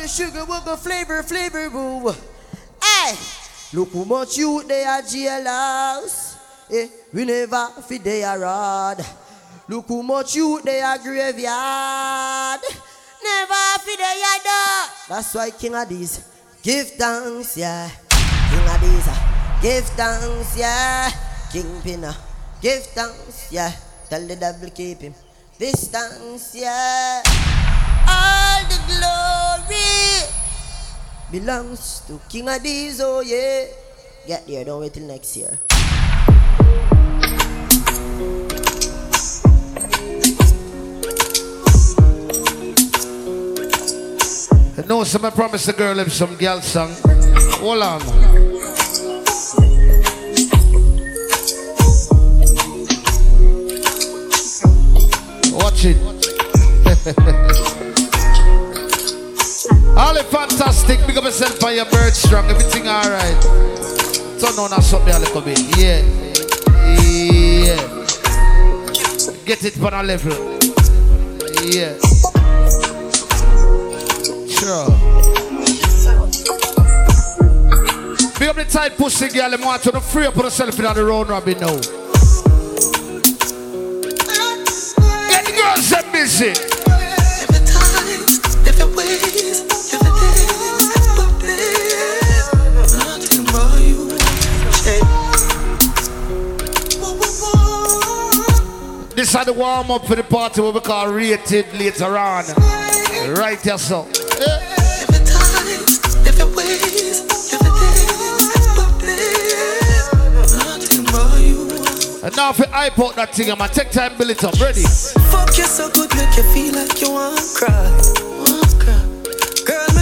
the sugar wugger flavor, flavor, boo. Hey, look how much you they are jailhouse. Eh, we never feed they are rod. Look how much you they are graveyard. Never feed they are dog. That's why King Addies give thanks, yeah. King Addies, uh, give thanks, yeah. Kingpin, uh, give thanks, yeah. Tell the devil keep him distance, yeah. All the glory belongs to King Addies, oh yeah. Get there, don't wait till next year. No, some I promised the girl him some girl song. Hold on. Watch it. All the fantastic. Big up yourself on your bird strong. Everything alright. Turn on and something a little bit. Yeah. Yeah. Get it on a level. Yeah. Sure. Big up the tight pussy girl. Them want to the free up yourself in the road robin now. Get the girls them busy. Every time, every ways, This is the warm up for the party what we call rated later on. Right here, so. Every time, every ways, every day, but there's nothing about you. And now you hype out that thing, I'ma take time build it up. Ready? Fuck you so good, make you feel like you want to cry.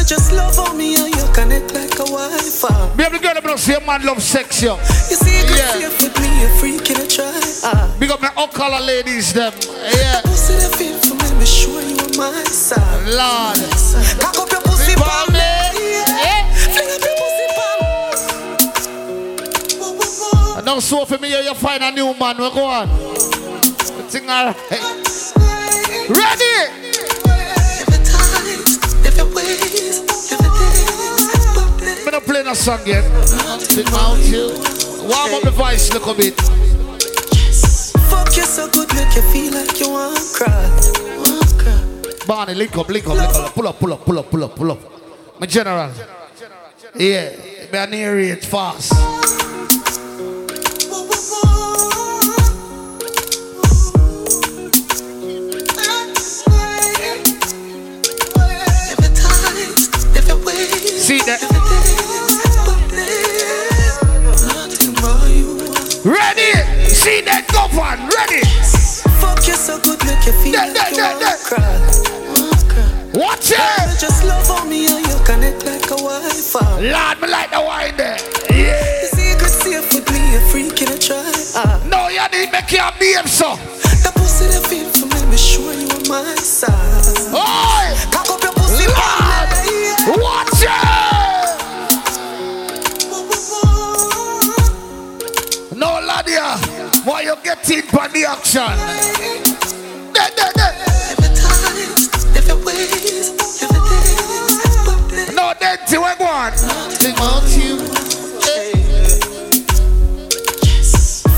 Just love on me and you connect like a Wi-Fi. Able to girl, I'm not a man love sex, yo. You see, you Yeah. safe with me, a freak in a try. Ah. Big up my all color ladies, them. Yeah. Pussy that feel for me, me sure you on my side. Lord. Cock up your pussy palm me. Yeah. Fling up your pussy palm. Whoa, whoa, whoa. And now so for me, you find a new man, we go on. The thing alright. Ready? I'm not playing a song yet. About you. Warm up the voice look a little bit. Fuck you so good, make you feel like you want to cry. Barney, link up, link up, link up. Pull up, pull up, pull up, pull up, pull up. My general. Yeah, me a near it fast. See that on. Ready? Fuck you so good, make you feel Yeah, like you yeah, want yeah, cry. Watch it. just love how me and you connect like a Wi-Fi. Lord, me like the wine there. Yeah. The secret safe with me, a freak in a try. No, you need make your behave so. The pussy that feel for me, me sure you on my side. Oi! Cock up your pussy, Lord! Watch it! No, Ladia. Why you get in for the action? Every time, every ways, every day, but No, Denti, we go on. Think about you.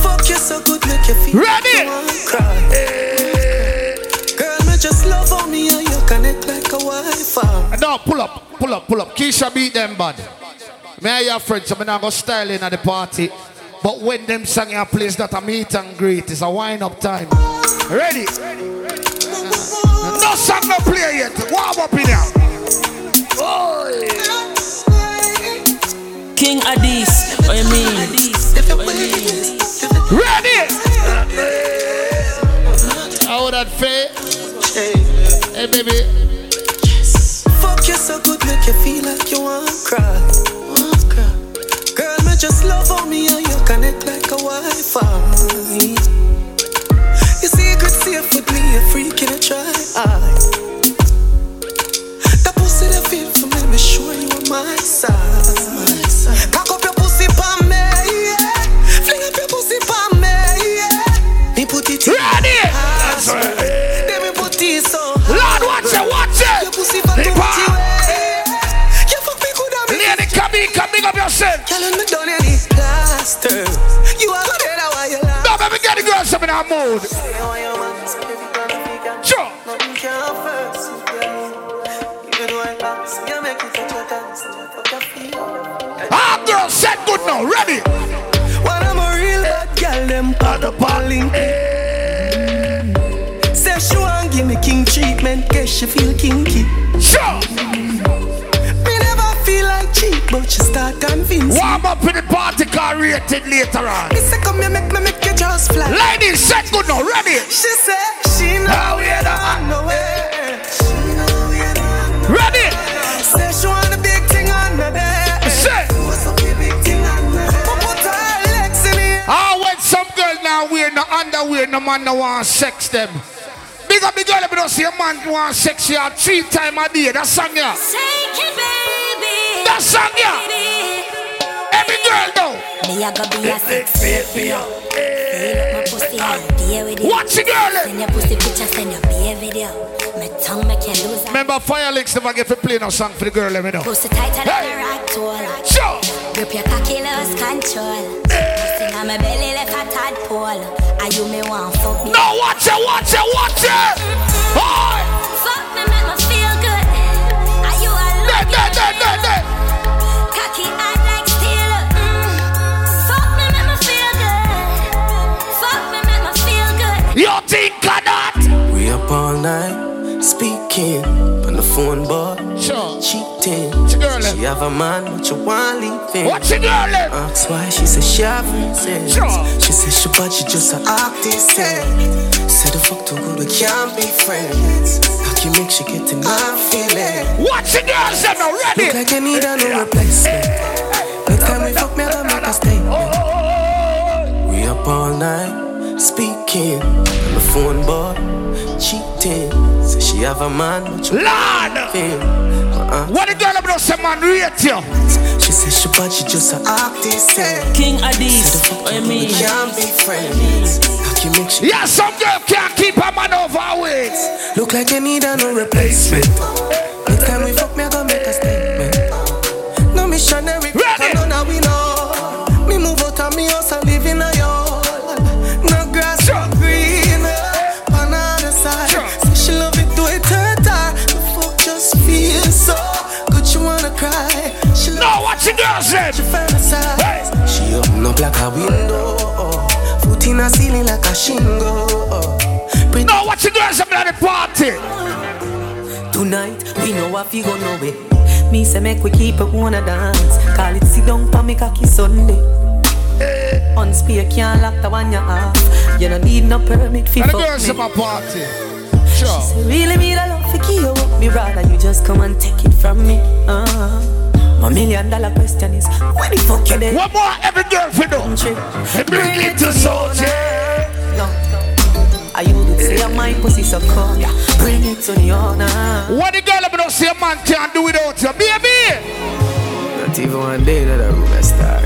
Fuck you so good, make you feel Ready? cry. Eh. Girl, me just love how me and you connect like a Wi-Fi. No, pull up, pull up, pull up. Keisha beat them bad. Me and your friends, me not go style in at the party. But when them sing your place, that a meet and greet. It's a wind up time. Ready? ready ready No song no play yet. Warm up in here. Oi. King Addies, what you mean? Every ways, every Ready? How that feel? Hey, baby. Your feel. Our girls said good now. Ready? When I'm a real bad girl, them pad up link. Say she want give me king treatment, guess she feel kinky. Sure. But she start convincing. Warm up in the party car rated later on. Me say come here, make me make you just fly. Ladies, said good now. Ready? She said she know How we we the- on the way. She know we on the Ready? Say she want a big thing on the bed. Say. What's up, the big thing on the bed? Put her legs in the air. Ah, when some girl now wear no underwear, no man no want sex them. Big up the girl, if you don't see a man want sex you three times a day. That song ya. Shake it, baby. That song ya. Baby. Every girl know. Me a go be a sex Feel up my pussy and be with you. Watch the girl. Send your pussy picture, send your be a video. My tongue make you lose Remember, Fire Links never get to play no song for the girl, let me know. pussy tighter than Hey. a rock tool. Sure. Grip your cocky, lose control. Sing on my belly like a tadpole. And you me want fuck me. No, watch it, watch it, watch it. Hi. You think of that? We up all night speaking on the phone, boy. Sure. Cheating. Girl. She have a man, but you want leaving. Watch the girl. That's why she said she have reasons. Sure. She said she but she just a artist. Said the fuck too good, we can't be friends. Cocky make she get in my feeling. The girls, them now. Look Ready? like you need a new replacement. Next time we fuck me, I gotta make a statement. Oh, oh, oh, we up all night speaking on the phone, boy. Cheating. Say she have a man, but you Lord. feel. Uh-uh. What the girl about say man rate you? She said she but she just a artist. King Addies, what you We mean? can't be friends. Cocky make she Yeah, some girl can't keep a man overweight. Look like you need a new replacement. Next time we girls, them. she. She open up like a window, foot in a ceiling like a shingle. Pretty No, watch the girls, them at the party. Tonight, we know what we gonna way. Me say make we keep it wanna dance. Call it sit down for me cocky Sunday. On spear can't lock the one you have. You don't need no permit for fuck girls, me. at party. Sure. Really me the love for you me rather you just come and take it from me. Uh, my million dollar question is when the fuck you there? One more, every girl for do. Country. And bring it to soldier. No. I you would say my pussy so cold. Bring it to the owner. What the girl about say a man can't do without you, baby? Not even one day in that I room a star.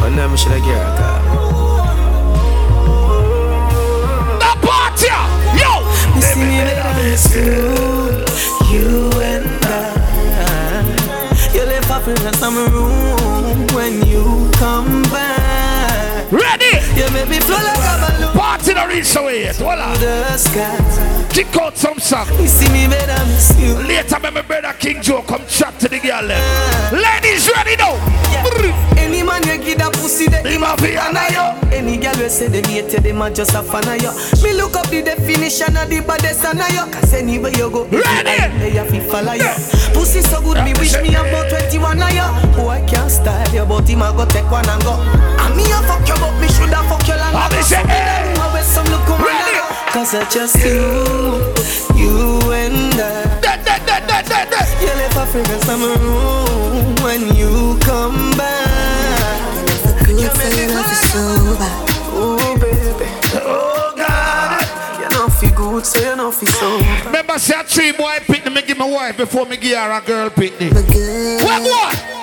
One time I should have get a car. The party, yo. You see me better you, you and I. Left off in some room when you come back. Ready? You make me flow like a balloon Party don't reach away. Voila. the. Kick out some song. You see me you. Later, my brother King Joe come chat to the girl. them. Ladies, ready now? Any man you give that pussy, they Him a fi you. Any girl we say them hate you, them a just a fan of eh, you. Me look up the definition of the baddest and of eh, you. Cause anywhere you go, Ready? they have to follow you. Pussy so good, me wish me about 21 of you. Boy can't style you, but him a go take one and go. And me a fuck you, but me shoulda fuck you long I ago. be say, So me hey. don't know where some look come Ready? Cause I just you, you and I. Da, da, da, da, da, da. You left a fragrance on my room when you come back. Good for you, love is sober. Oh baby, Oh, God. you know feel good, so you know feel sober. Remember, say a three boy pick me give my wife before me give her a girl pick me. But good. What, what?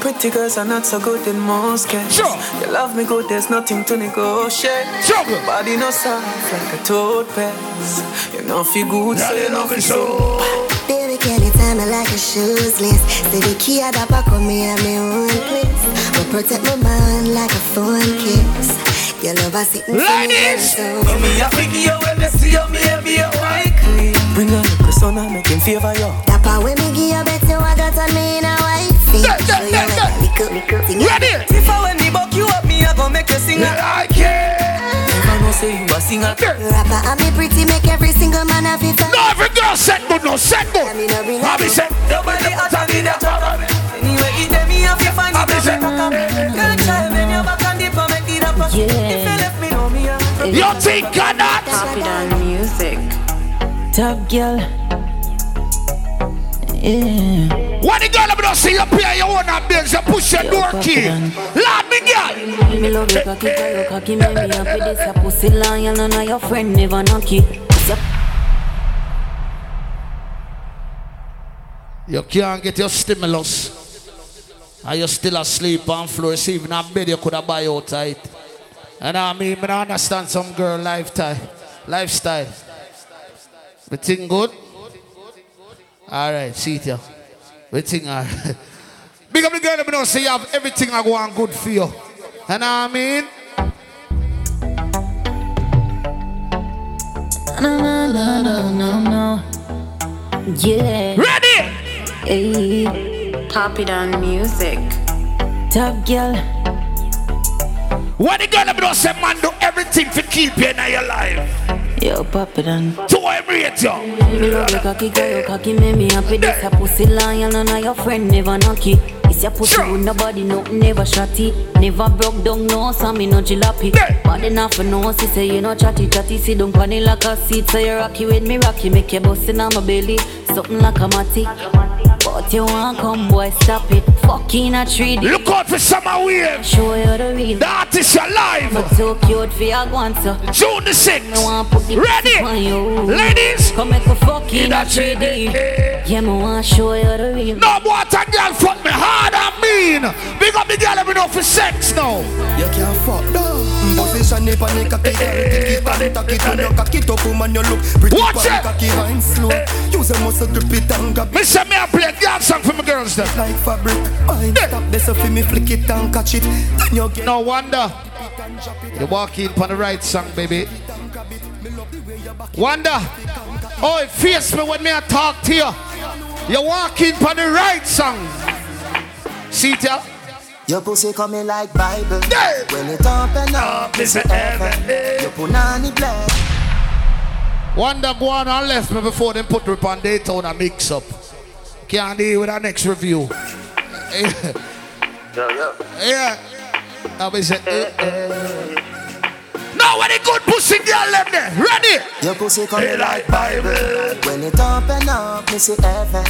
Pretty girls are not so good in most cases. Sure. You love me good, there's nothing to negotiate. Juggle. Body no soft like a toad pass. You know feel good, so you know feel sober. Baby, can you tell me like a shoeless? say the key I drop, I come me at my own place. But protect my mind like a phone case. Your love I sit Ladies! Me a figure you when me see you, me a be a white. Bring a little son and make him favor you. That part when me give you bet you I got on me in a wifey. Yeah, yeah, So you yeah, like yeah. a little, little thing. Ready? If I when me buck you up, me a go make you sing. I can. Never know say you a singer. Rapper and me pretty make every single man have it. No, every girl set good, no set good. I mean, I bring Bobby it said, Nobody hotter than that top. Anyway, it dem me have you find it Happy a better top. Girl, try bend your back and dip and make it up. Yeah. If you left me, know me a. you think of that? Pop it on music. Top girl. Yeah. When the girl ever see you pay your own bills, you push your door key. Lord, me girl. Me love you cocky, cocky, make me happy. This a pussy lion, none of your friend never knock you. You can't get your stimulus. Are you still asleep on floor? See, even a bed you could have buy outside. And I mean, but I understand some girl lifestyle. Lifestyle. We think good? All right, see it here. We think all right. Big up the girl, let me know, say you have everything I go on good for you. And I mean, no, no, no, no, no, no. Yeah. ready? Hey. Pop it on music. Top girl. When the girl, let me know, say man, do everything to keep you in your life. Yo, pop it on. To emulate you. Me love you cocky, girl, you cocky, make me happy. This a pussy lion, none of your friend never knock you. It's your pussy Sure. with nobody, no, never shotty. Never broke down, no, so me no jalopy. But enough for no, she say you no chatty, chatty. Sit down on it like a seat, so you rocky with me, rocky. Make you bust in on my belly, something like a matty. But you want come, boy, stop it. Fucking a 3D. Look out for summer wave. Show you the real. The artist alive. But so cute for your guanter. June the Me 6th. want put the Ready? on you. Ladies. Come make a fucking In a a 3D. Yeah, me want show you the real. No water girl fuck me hard and mean. Big up the girl let me know for sex now. You can't fuck down. Position it on the cocky, girl. Tick it and tack it when you cock woman. You look pretty Watch it. cocky, wine slow. Eh. Use a muscle grip it and grab Me say me a play girl song for my girls then. like fabric. Wine eh. stop this so for me flick it and catch it. Then you get No wonder. it and drop it. You walk in on the right song, baby. Wonder. Oh, it face me when me a talk to you. You walk in on the right song. See ya? Your pussy coming like Bible. Yeah. When it open up, Miss it's heaven. Your punani bless. Wonder go on and left me before them put rip on Daytona mix up. Can't deal with our next review. yeah. Yeah. yeah. I be say, eh, eh. Now when the good pussy girl left there, ready? Your pussy coming like Bible. When it open up, me see heaven.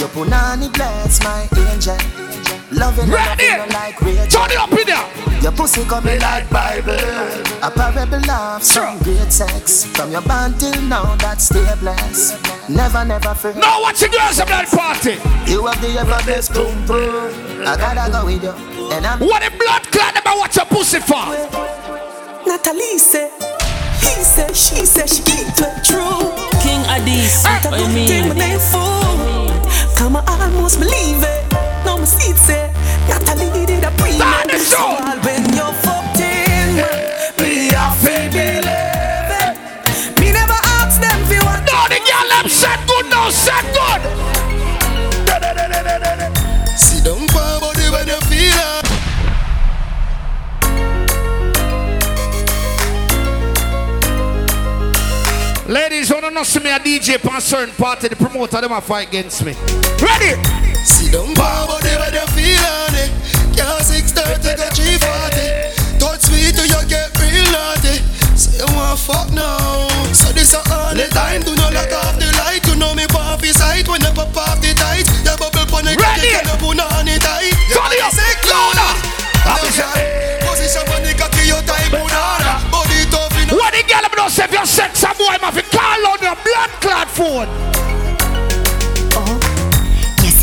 Your punani bless my angel. Loving you, Ready? like Rachel. Turn it up in there. Your pussy coming like Bible. a parable of some Sure. great sex. From your band till now, that's stay blessed. Never, never fear. Now watch the girls at that party. You have the ever best boom boom. I gotta go with you. And I'm What the blood clot about watch your pussy for? Natalie say, he say, she say, she keep it true. King Addies. I What you don't take my mean? name fool. Come I almost believe it. Now my seat say, Natalie did a pre Start the show. when you're fucked in, me a feel believe it. Me never ask them if you want. No, the girl them said good now, said good. Sit down for body when you feel it. Ladies, wanna know see me a DJ on certain party, the promoter them a fight against me. Ready? Sit them for body when you feel it. Can't 630, got 340. Touch sweet till you get real naughty. Say you want fuck now. So this a all the time. Do not lock off the light. You know me pop his sight when you pop off the tight. You bubble pon the can you put on it tight? You up, say girl, Position pon the cocky, you tight banana. Body tough in What the girl them know say if you sex a boy, ma fi call on your blood clot phone.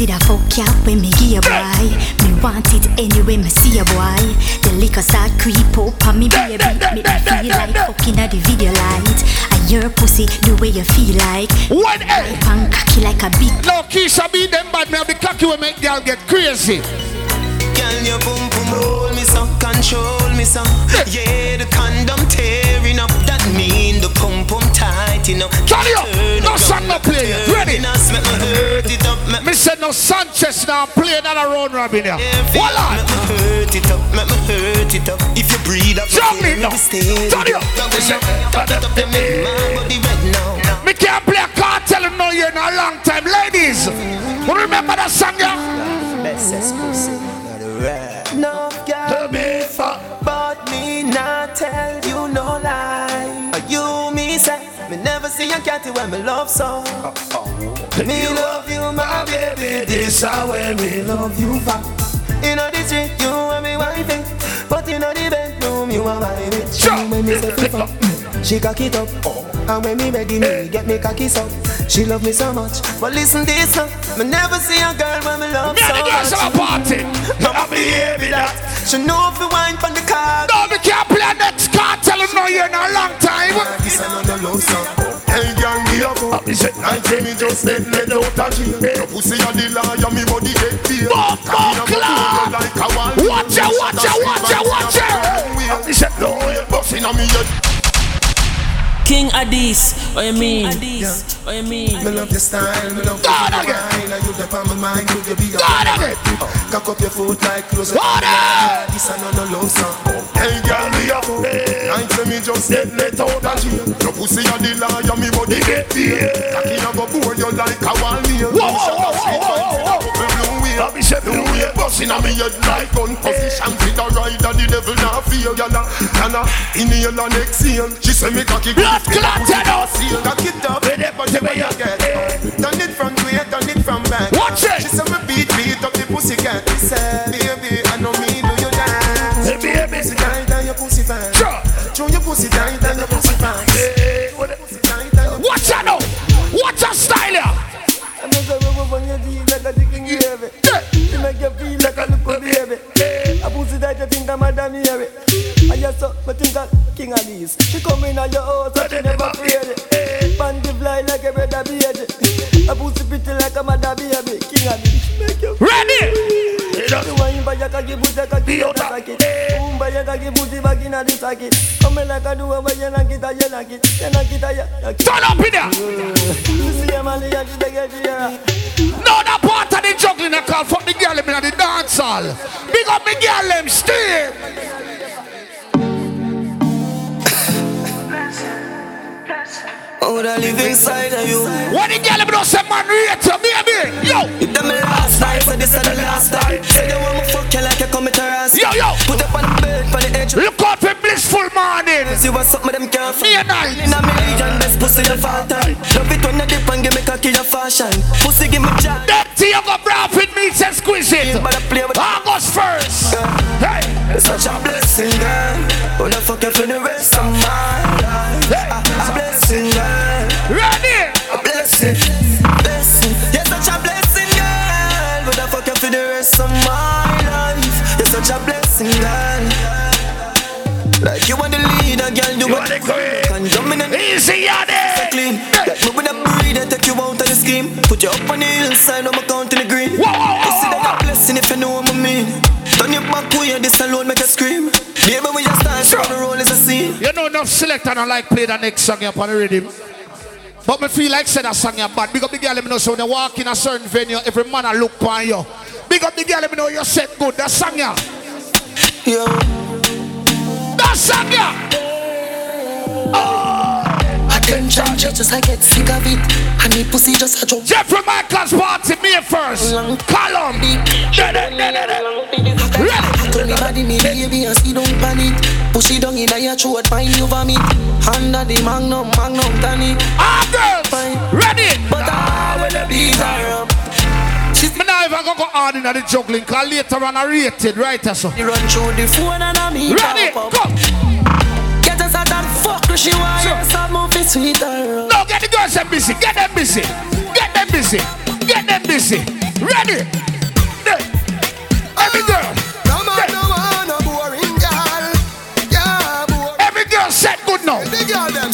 You pussy that fuck ya when me give a boy. Me want it anyway, me see a boy. The liquor start creep up on me baby, make me feel like fucking at the video light. And your pussy the way you feel like. What? Ripe eh? and cocky like a big. No, Keisha, be them bad. Me have the cocky will make girl get crazy. Girl, your boom boom roll me so, control me so. Yeah, the condom tearing up. That mean the pum pum tight, you know. Oh, turn it up. No it song, no play. turn Ready? it up, Make me hurt it up. Make Me said no Sanchez now play another round robin here. Hold on. me hurt it up, me hurt it up. If you breathe up, Jump me now. Turn it up. Turn it up, turn it up, then make my body red now. Me can't play a cartel no you in a long time. Ladies, remember that song yeah? Never see a cat when me love so. Me love you, my baby. This how when me love you back. In the street, you and me wifey, but in the bedroom, you are my bitch. Sure. When me say fuck, she cock it up. And when me ready, me get me cocky so. She love me so much, but listen this now. Me never see a girl when me love Me so and the much. have a party. Mama baby that She know if you wine from the car No, me can't play next cartel in no year in a long time. This another love song. Hey, girl, me a go. Like say me just let let out a jail. Your pussy a the liar, me body get feel. Bump, bump, clap. Like a wall. Watch it, watch it, watch it, watch it. Me say no, you busting on me head. King Addies, what you mean? Addies, what you mean? Me love your style, me love Go your on again. And you the on my mind, you the be a Go on again. Cock up your foot like close. Go on again. This another love song. Hey, girl, me a go. Like say me just let let out a jail. Your pussy a the liar, me body get feel. Cocky a go bore you like a wall nail. Whoa, whoa, whoa, whoa, whoa, whoa, whoa. Let me say blue way busting on me head like gun position Fit a rider, the devil not fear Yana, yana, inhale and exhale She say me cocky Blood clot, you know. Seal, cock it up, but you get pussy back in the socket Come in like a do when you knock it, you knock it You knock it, you knock it Turn up in there. You see a man, you just get here No, that part of the juggling I call fuck the girl in the dance hall. Big up the girl them still. Oh, that live inside of you. When the girl them know say man rate you, baby. Up with them can't Me and I. In a million, best pussy the fall. Love it when you dip and give me cocky your fashion. Pussy give me jack. Dirty you go brown fit meets exquisite. But I play August first. Hey, It's such a blessing, girl. Wanna fuck you for the rest of my Easy, yeah, there. clean. Like me with a breed and take you out of the scheme. Put you up on the hillside, I'm counting the green. Whoa, whoa, whoa, You see that a blessing if you know what I mean. Turn your back way, this alone make you scream. Baby, when you start, sure. the roll is a scene. You know enough select and I like play the next song up on the rhythm. But me feel like say that song you bad. Big up the girl, let me know so when you walk in a certain venue, every man I look on you. Big up the girl, let me know you set good. That song ya. Yo, That song ya. Oh. Attention, just I get sick of it. And the pussy just a jump. Jeffrey Michael's party, me first. Column. Ready. Tell me body, me baby, and see don't panic. Push it down in your throat, find you vomit. Under the magnum, magnum tonic. All girls. Ready. But I ah, will beat her up. She's Me now even go go hard in the juggling, cause later on I rated, right? So. me run through the phone and I meet Ready. up. Go. Get us out and fuck, she want Sure. sure. some of it sweet her up. No, get the girls them busy. Get them busy. Get them busy. Get them busy. Ready? There. Every girl. No man, no man, no boring girl. Yeah, boring. Every girl set good now. The girl them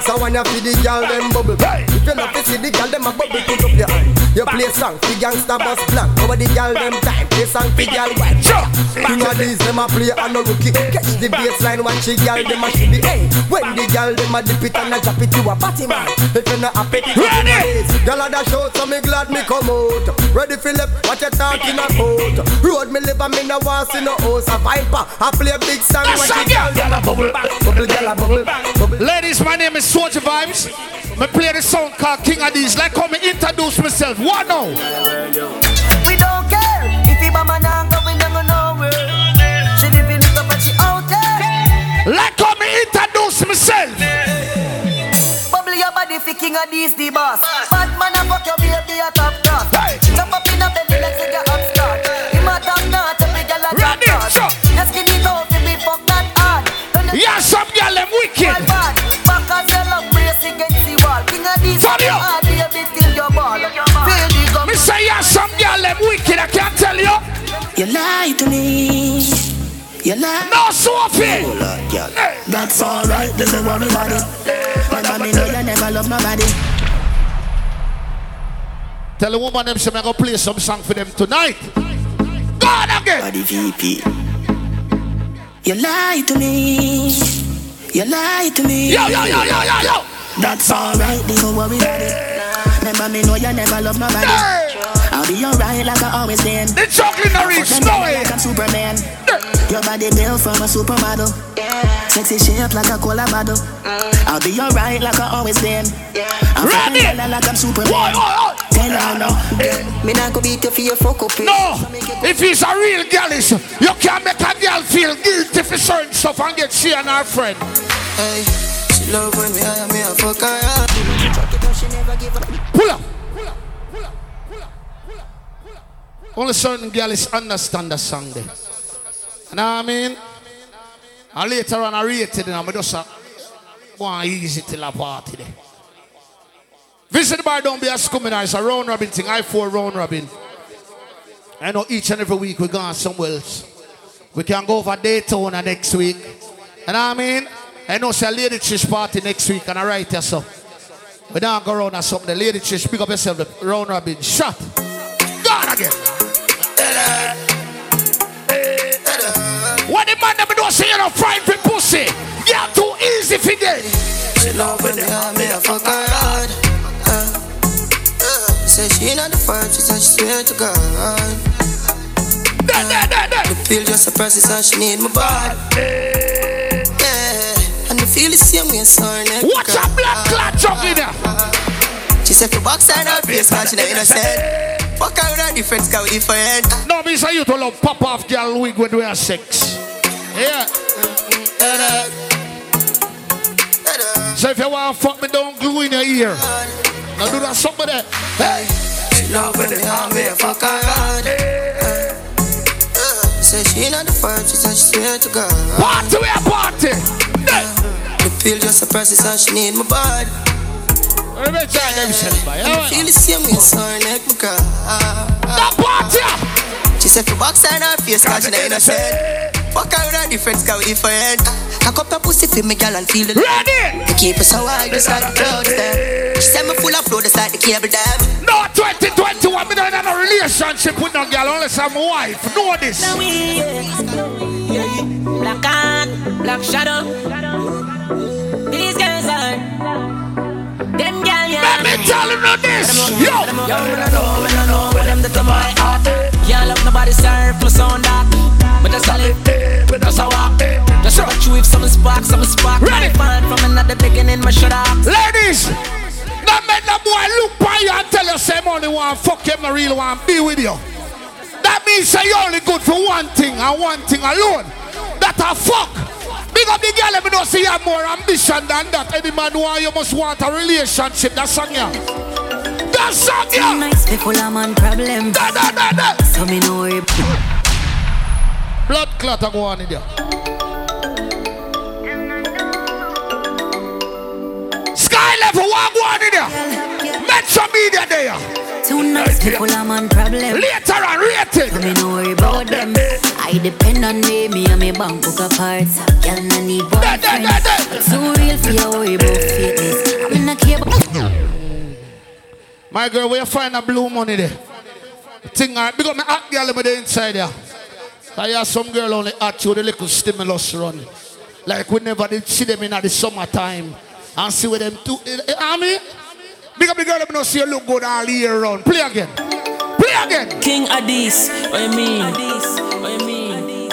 sound, bounce a when you feel the girl them bubble. If you love to see the girl them a bubble, put up your hand. You play song, the gangsta bus blank. Over the girl them time, play song, the girl white. King Addies them a play on a rookie. Catch the baseline, watch the girl them a the hey. When the girl them a dip it and a drop it, you a party man. If you not happy, Ready? Girl a dash out, so me glad me come out. Ready Philip, what you talking about? Road me live and me no want see no house. A viper, I play a big song. That's Watch girl. girl a bubble, bubble, girl a bubble, bubble. Ladies, my name is Sojie Vybes. Me play the song called King Addies. Like how me introduce myself. What now? We don't care if he man and go we don't go nowhere. She living it up and she out there. Like how me introduce myself. Bubble your body fi King Addies the boss. Bad man a fuck your baby You lie to me. You lie. No Sophie. That's alright, don't worry about it. My mommy know you never love nobody. Tell the woman them say me go play some song for them tonight. Go on again. Body VP. You lie to me. You lie to me. Yo, yo, yo, yo, yo, yo. That's alright, don't worry about it. Remember me know you never love nobody. Hey. I'll be alright like I always been. The chocolate no reach. Them No way. like I'm Superman. Your body built from a supermodel. Sexy shape like a cola bottle. I'll be alright like I always been. I'm Ready? feeling like I'm Oi, Superman. oi, oi. Tell her no. Me not go beat you for your fuck up. eh. No, if he's a real girlish, you can't make a girl feel guilty for certain stuff and get she and her friend. Hey, she love when me hire me a fuck her. Pull up. Only certain girls understand the song. You know what I mean? And later on I rate it and I'm just uh, go easy till a party there. Visit the bar, don't be a scummy It's a round robin thing. I four round robin. I know each and every week we go on somewhere else. We can go for Daytona next week. You know what I mean? I know say a lady chish party next week and I write here so. We don't go around or something. The lady chish, pick up yourself, the round robin. Shot. God again. When the man them do say you know fried for pussy, yeah, too easy for them. She love when they hire me a fuck her hard. Uh, uh, say she not the first, she said she swear to God. There, there, there, there. The pill just process and she need my body. Yeah, and the feel the same way so her neck. Watch a black clot jump in there. She said for box and her face, cause she not innocent. Fuck her with her different scout different. No, me say you to love pop off girl wig when we have sex. Yeah. So if you want to fuck me, don't glue in your ear. Now do that something there. Hey. She love when me hard, me a fuck her uh, Say she not the first, she said she swear to God. Party, we a party. Hey. The pill just a process and she need my body. Remember, try them shit, boy. And I feel the same way, so neck me cry. That party. She said for box her in her face, cause she not innocent. Fuck her with her different scout different. Cock up your pussy for me, girl, and feel the Ready? Me keep it so high, just like the clouds there. She said me full of flow, just like the cable dam. No, 2021, me don't have no relationship with no girl unless I'm a wife. Know this. Black on, black shadow. These Let me tell you this. Yo. Yo, me no know, me no know where them the to my heart. Can't love nobody serve plus on that. But that's all it, but that's how I. Just sure. you if some spark, some spark. Ready? Find from another beginning, my shut up. Ladies, now make the boy look by you and tell you say money one fuck him, I really want be with you. That means that you're only good for one thing and one thing alone. That a fuck. Big up the girl, let me know see you have more ambition than that. Any man who you must want a relationship. That's song ya. That's song ya. Nice people, I'm on problem. Da, da, da, da. So me know it. Blood clot a go on in there. Sky level one go on in there. Metro media there. Two nice people, I'm on problem. Later on, rated. Me know worry about them. I depend on me, me and me bank book apart. Girl, no need boyfriend. Too real for your worry about fitness. I'm in a care about. My girl, where you find a blue money there? Thing, alright, big up my hot girl over there inside there. I have some girl only at you the little stimulus run. Like we never did see them in at the summertime. And see with them too. I mean, big up the girl, let me know see you look good all year round. Play again. Play again. King Addies, what you mean? What you mean?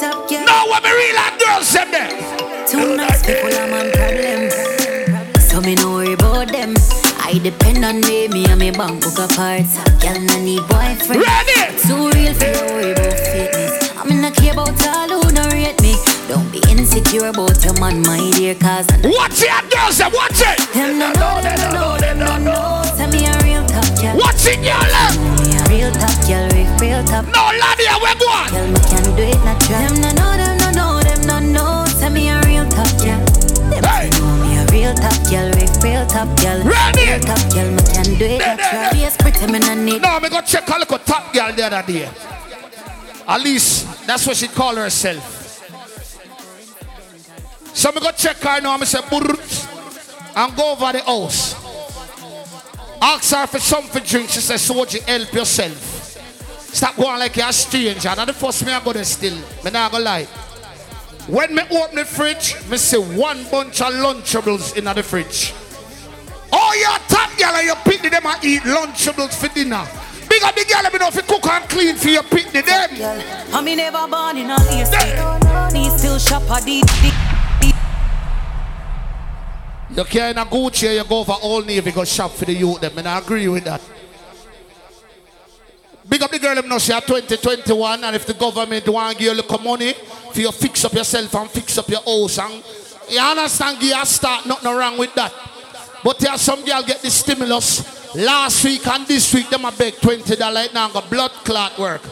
Top girl. No, what me real hot girls them there. Two nice people, are my on problem. So me know worry about them. I depend on me, me and me bank book apart. Girl, no need boyfriend. Ready? Too real for your worry about Don't be insecure about your man, my dear, cause I know Watch it, girls, watch it. them no know, them no know, them no know. Tell me a real top girl. Watch it, girl. them. Me a real top girl, real, top No, laddie, where go on? Girl, me can do it natural. Them no know, them no know, them no know. Tell me a real top girl. Hey. know me a real top girl, real, real top girl. Ready? Real top girl, me can do it natural. Yes, pretty me no need. No, me go check a little top girl the other day. At least that's what she call herself. So me go check her now. Me say and go over the house. Ask her for something drink. She says, "So you help yourself? Stop going like you're a stranger." Now the first me I go there still. Me not gonna lie. When me open the fridge, me see one bunch of Lunchables in the fridge. Oh, you're top girl and you the them and eat Lunchables for dinner. Big up the girl, me know if you cook and clean for your pick them. I me never born in a AC. Me still shop a deep, deep. You in a Gucci, you go for Old Navy, go shop for the youth them. And I agree with that. Big up the girl, know she are 2021, and if the government want give you a little money for you fix up yourself and fix up your house, and you understand, you start, nothing wrong with that. But there are some girl get the stimulus last week and this week, them a beg $20 right now, got blood clot work.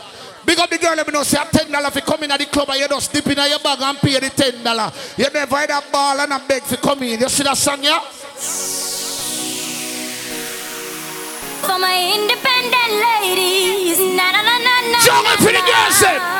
Big up the girl, let me know, say I ten dollar for come in at the club and you just dip in your bag and pay the ten dollar. You never had a ball and a beg for come in. You see that song, yeah? For my independent ladies, na na na na na. Jungle for the girls, eh?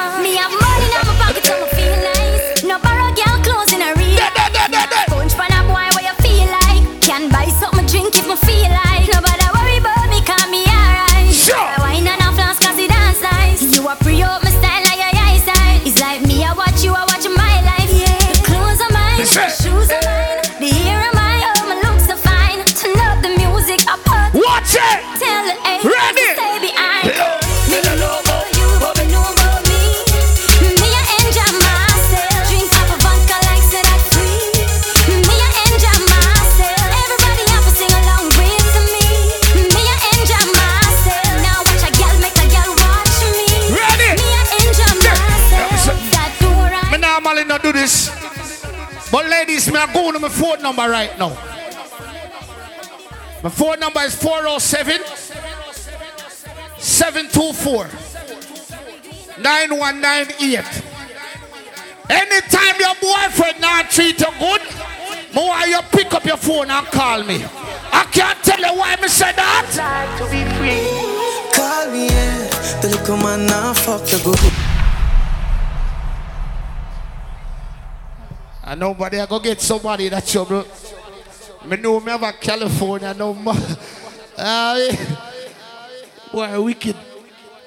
My phone number right now. My phone number is 407 724 9198. Anytime your boyfriend not treat you good, more you pick up your phone and call me. I can't tell you why me said that. Call me, yeah. The little man now fuck good. And nobody I go get somebody that trouble. Me know me have a California number. Uh, boy, wicked.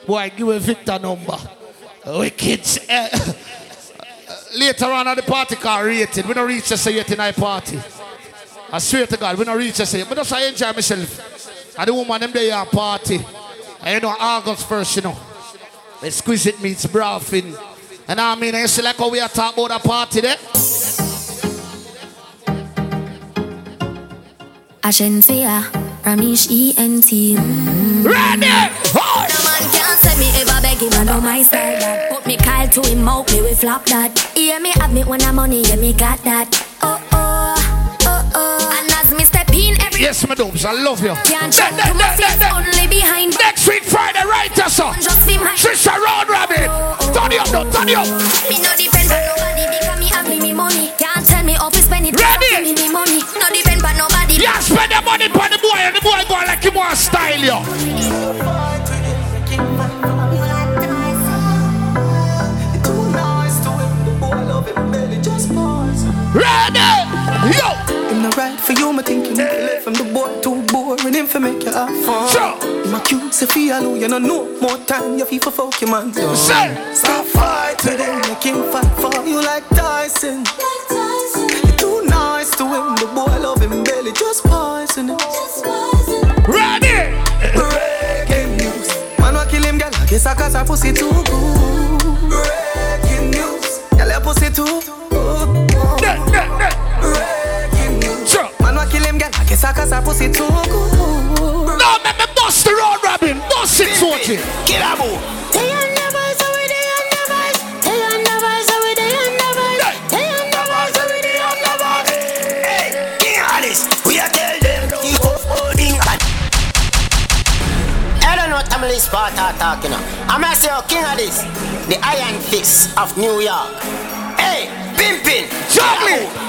Boy, give a Victor number. Wicked. Later on at the party car rated. We don't reach us yet in our party. I swear to God, we don't reach us yet. But just I enjoy myself. And the woman them there party. And you know, August first, you know. Exquisite meets brothing. And I mean, you see like how we are talking about a party there. Agencia, Ramish ENT. Ready? Hold. No man can say me ever beg him know my style that. Put me Kyle to him out, me we flop that. Yeah, me have me when I'm money, yeah, me got that. Oh oh, oh oh. And as me step in, every Yes, my dopes, I love you. can't check my face only behind. Next week, Friday, right, yes, sir. Just be my. Trisha Road Rabbit. Oh, oh, oh. Turn it up, now, turn it up. Me no depend on nobody because me have me me money. Can't tell me how to spend it. Ready? Me me money. No depend nobody. Yeah, spend the money for the boy, and the boy going like him want style you. Ready? Yo! Him not right for you, me think you need to let from the boy too boring him for make you have fun. Sure. Him accuse say fi allow you no know more time you fi for fuck your man. Say. Stop fight with him, make him fight for you like Tyson. Her pussy too good. Breaking news, girl your pussy too good. Breaking news, Sure. man wa kill him, girl. I guess I cause her pussy too good. No, make me bust the road, Robin. Bust it, Sojie. Get a boo. King Addies, we are tell them you holding and I don't know what Tamil Sparta talking about. I'm gonna say, King Addies, the Iron Fist of New York. Hey, Pimpin, Juggling.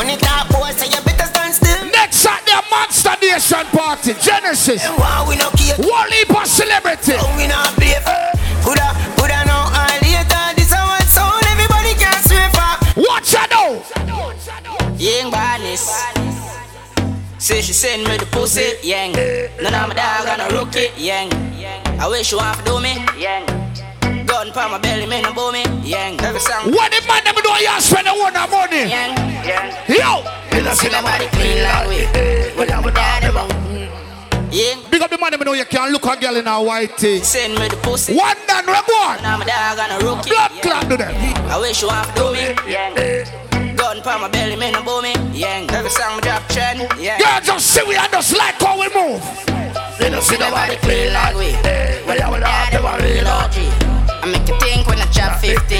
Money talk, boy, so you better stand still. Next Saturday, a Monster Nation party. Genesis. And why we no care? One heap of celebrity. Oh, we not play for. Coulda, coulda and later. This a one sound everybody can swear for. Watch out now. Young badness. Say she send me the pussy, yang. None of my dog gonna rook it, yang. I wish you to do me, yang. Gun pa my belly, me no bow me, yang. Every song, When the man them know you spend the one money. yang, yang. Yo. See nobody clean like we. When I'm down the bone. Big up the man them know you can look a girl in a white tee. Send me the pussy. One done, we go on. Now my dog gonna rook it. Blood yang. clot to them. I wish you to do me, yang. Gun pa my belly, me no me, yang. Every song me drop trend, yang. Girl, just see we and just like how we move. See nobody clean like we. Well, I will have them a real OG. I make you think when I chop 50.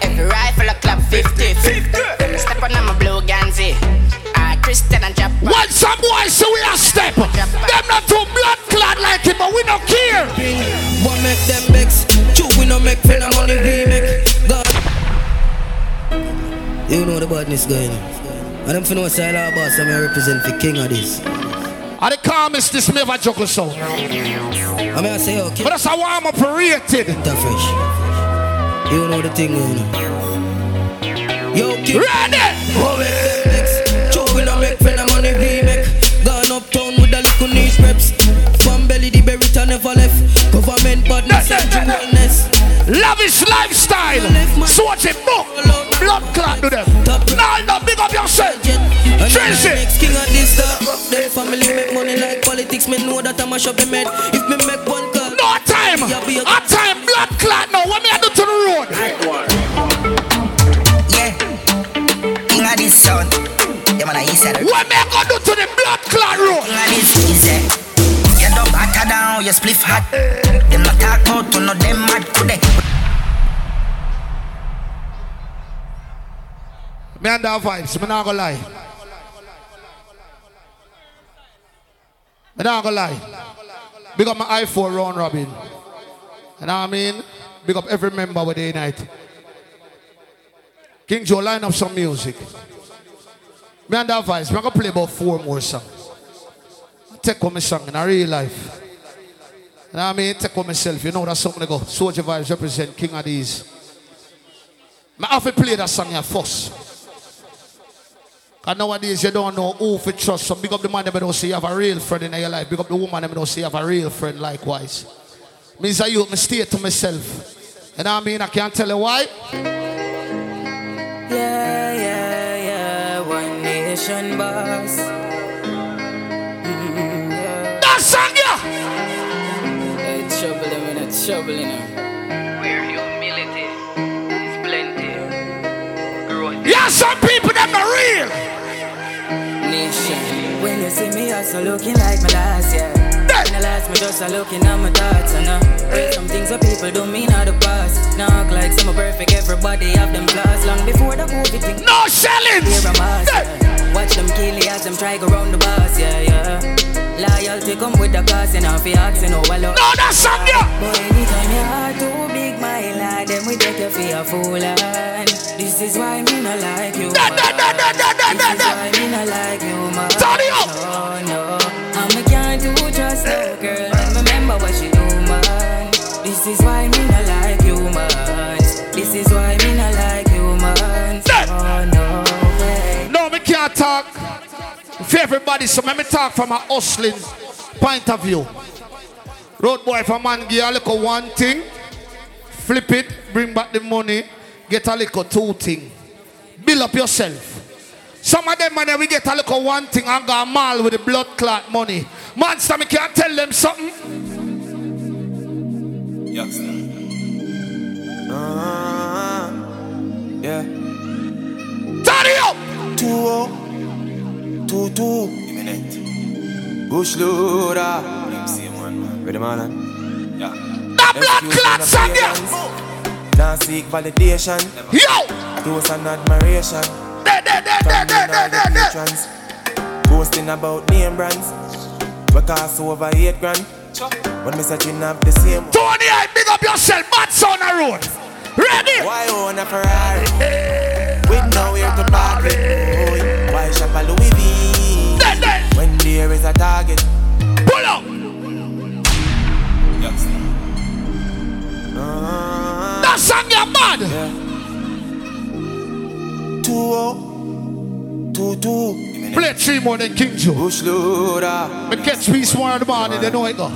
Every rifle I clap 50. 50. Step on my blue Ganzi. I Christian and Jap. When some boys say we a step, them not too blood clot like it, but we don't care. What make them vex? True, we no make feel I'm on the remake. God. You know the badness going on. And them for no side of boss, I'm represent the King Addies. I the calmest this me ever juggle so. I mean, I say, okay, But that's how I'm operated. that fresh. You know the thing, oh, you know. Yo. Ready? Oh, what make them vex? True, we no make feel I'm on the remake. Gone uptown with a little niche reps. One belly, the berry never left. Government badness and true wellness. Lavish lifestyle. Swatch it, book. Blood clot to them. Big up yourself. Next King Addies. Family make money like politics. Me know that I'm a shop. If me make one No time. A time, blood clot now. What me batter you spliff hot. Them not talk about to know them mad they? Me and that vibes, me not gonna lie. Me not gonna lie. Big up my I4 round robin. You know what I mean? Big up every member with the night. King Joe, line up some music. Me and that vibes, me gonna play about four more songs. Take on my song in a real life. You know what I mean? Take on myself. You know that's something to go. Sojie Vybes represent King Addies. I have to play that song here first. Cause nowadays you don't know who to trust. So big up the man that don't say you have a real friend in your life. Big up the woman that don't say you have a real friend likewise. Means I you stay to myself. And I mean I can't tell you why. Yeah, yeah, yeah. One nation boss. Mm, yeah. That song, yeah. Hey, trouble them in a trouble in a. Where humility is plenty. Growth. Yeah, some people that are real. nation. When you see me, also looking like my last year. When I last, me just a looking at my thoughts and uh, there's some things that people don't mean out the past. Now act like some are perfect, everybody have them flaws. Long before the movie thing. No shelling. Here I'm master. Watch them kill it as them try go round the bus, yeah, yeah. Loyalty come with the cost, and if you asking how I love. No, that's song, yeah. But anytime your heart too big, my lad, then we take you for a fool, and this is why me not like you. Da, da, da, da, da, da, da, da. Why me not like you, man? Turn it up. No, no. And me can't do just no girl. And remember what she do, man. This is why me not like you, man. This is why me not like you, man. Oh no way. No, me can't talk everybody, so let me talk from a hustling point of view. Road boy, if a man give a little one thing, flip it, bring back the money, get a little two thing. Build up yourself. Some of them, man, we get a little one thing and go a mall with the blood clot money. Monster, me can't tell them something. Uh, yeah. Turn it up. Two. Imminent. Bush loader. Ready, man? Yeah. That blood clot song, yeah. Now seek validation. Yo. Those and admiration. From me now the patrons. Boasting about name brands. We cost over eight grand. When me searching up the same. Tony, I big up yourself. Mats on the road. Ready? Why own a Ferrari? With nowhere to park yeah. Why shop a Louis V? When there is a target. Pull up. Uh, That song, you mad. two oh, two two. Play three more than King Joe. Bush loader. Me catch peace more in the morning, they know it go.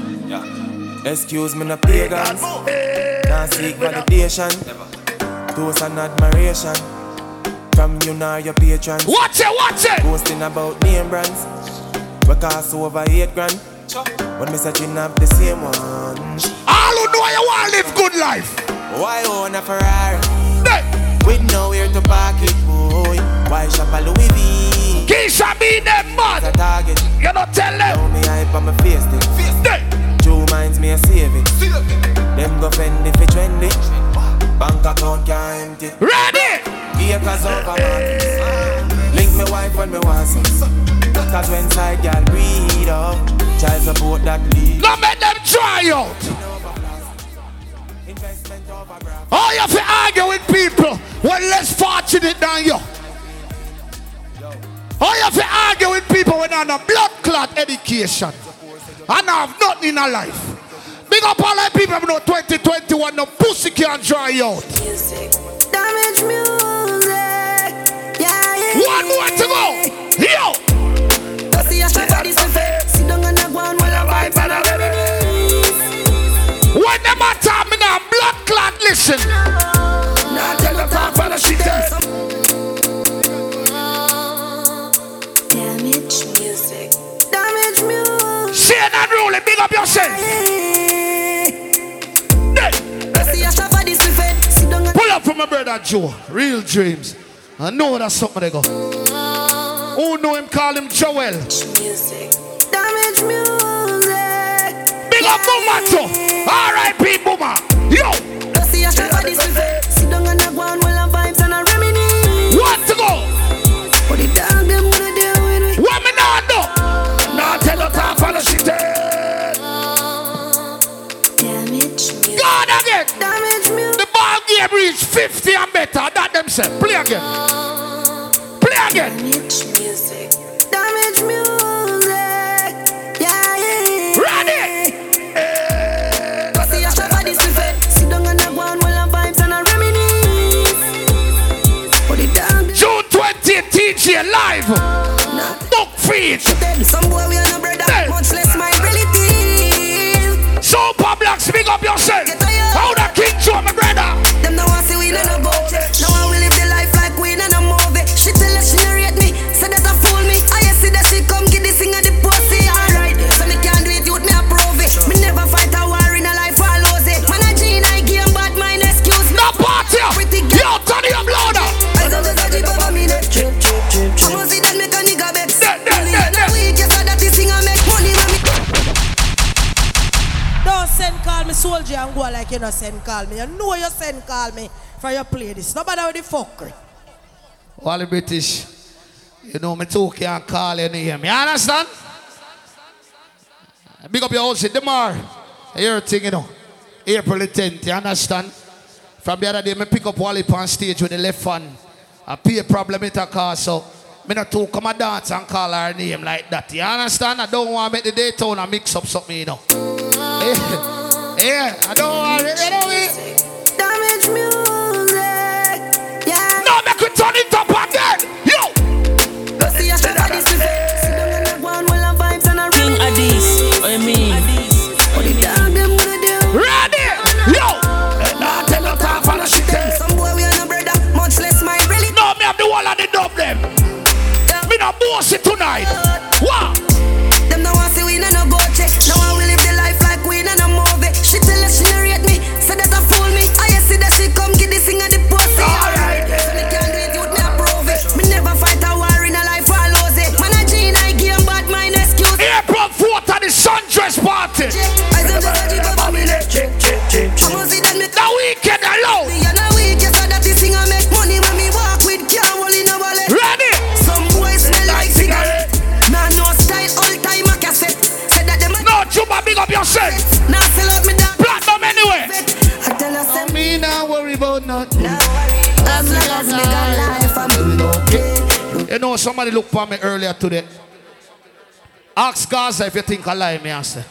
Excuse me, no pagans. Now seek validation. Those and admiration. From you now your patrons. Watch it, watch it. Boasting about name brands. We cost over eight grand. When me searching up the same ones. All who know you want to live good life. Why own a Ferrari? With nowhere to park it, boy. Why shop a Louis V? Keisha be them mad. A target. You don't tell them. Now me hype on my face thing. Two minds me a saving. Them go fend if it trendy. Bank account can't empty. Ready? Acres over mountains. Link me wife when me want some. Cause when side girl breed up, child support that lead. Now make them try out. Oh, you have to argue with people when less fortunate than you. Oh, you have to argue with people when on a blood clot education and have nothing in a life. Big up all the people who know 2021, no pussy can't dry you out. Damage music. One more to go. Yo. Go see a shot of. Sit down and a go on while I vibe and I reminisce. When them a talk, me now blood clot listen. Now tell them talk for the shit. Damage music. Damage music. Shane and Rule, big up yourself. Go see a shot of this effect. Sit down and Pull up from my brother Joe. Real dreams. I know that's something they go. Who know him? Call him Joel. music. Damage music. Big up Boomer too. R.I.P. Boomer. Yo. See a game reach 50 and better. That them say. Play again. Play again. Damage music. Damage music. Yeah, yeah. Ready? Go see a shot of. Sit down and a go while I vibes and I reminisce. But the dog June 20th, TG live. Book feed. Some boy we are no brother, much less my relative. Super Blacks, big up yourself. Send call me soldier and go like you no send call me. You know you send call me for your play this. Nobody with the fuckery. All the British, you know, me too can't call your name. You understand? Big up your house in Demar. Your thing, you know. April the 10th, you understand? From the other day, me pick up Wally on stage with the left hand. I pay a problem it a cause, so me not to come and dance and call her name like that. You understand? I don't want to make the Daytona mix up something, you know. Yeah, yeah I don't want it, you know me. Damage music. Yeah. No, make we turn it up again. Yo. Go see your shot at this buffet. Sit down and go on while I'm vibes and I'm King Addies, what you mean? What the dog them gonna do? Ready? Yo. Nah, tell no time for the shit. Some boy we are no brother, much less my really. No, me have the wall of the dub them. Me not boss it tonight. What? Them no want see we no no go can't hold in a. Ready? Some boys smell like cigarette. Nah, no style, all time a cassette. Said that them a No, Juba, big up yourself. Now sell out me dog. Platinum anyway. I tell her say Me not worry about nothing. as long as me got life, I'm okay. You know, somebody looked for me earlier today. Ask Gaza if you think I lie, me I say.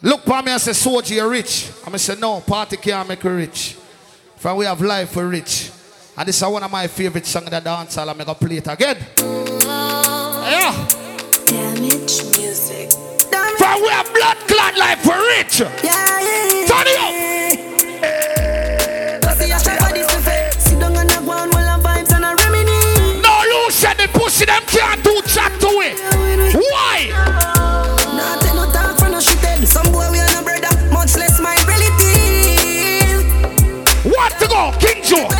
Look for me and say, Soldier, you rich. I say, no, party can't make you rich. From we have life for rich. And this is one of my favorite songs in the dance hall. I'm going to play it again. Oh, yeah. Damage music. From we have blood clot life for rich. Yeah, yeah. Turn it up. Pussy them can't do chat to it. Why? Nah, take no talk for no shit. Some boy we are no brother, much less my relative. What to go? King Joe.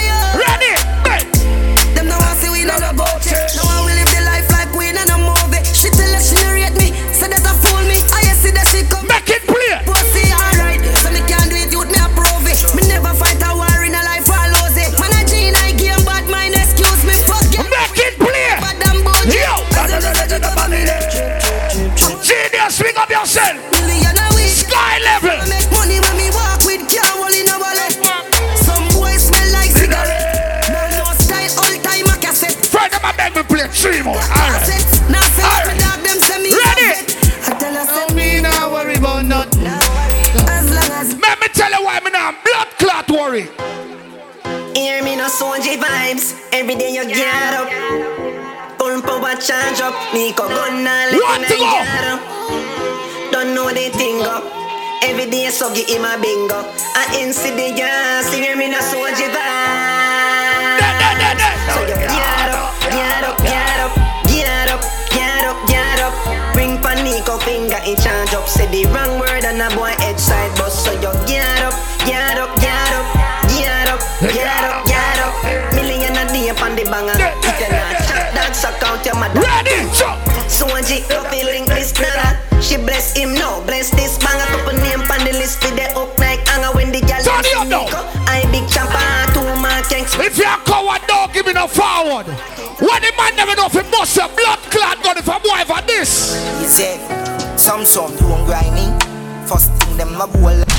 Genius, swing up yourself. Million a week. Sky level. I make money when me walk with can't in a wallet. Some boys smell like cigarette. No, no style, all time a cassette. Friend of my beg me play three more. All right. Cassette. Now say All dog them say me Ready? I tell her say Me not worry about nothing. as long as Let me tell you why me not blood clot worry. Hear me no Sojie Vybes. Every day you get up. Full power charge up. Me go gun now let What me the thing up. Every day so give him a bingo. I the gas. Hear me no Sojie Vybes. So you get up, get up, get up, get up, get up, get up. Bring panico finger in charge up. Say the wrong word and a boy him now, bless this bang A couple name on the list for the up like Anga when the gal Turn it up now. I big champa, two man gangs If you're a coward, don't give me no forward. When the man never know if he bust a blood clot gun if I'm boy for this. You say, some some do grinding. First thing them a bowl.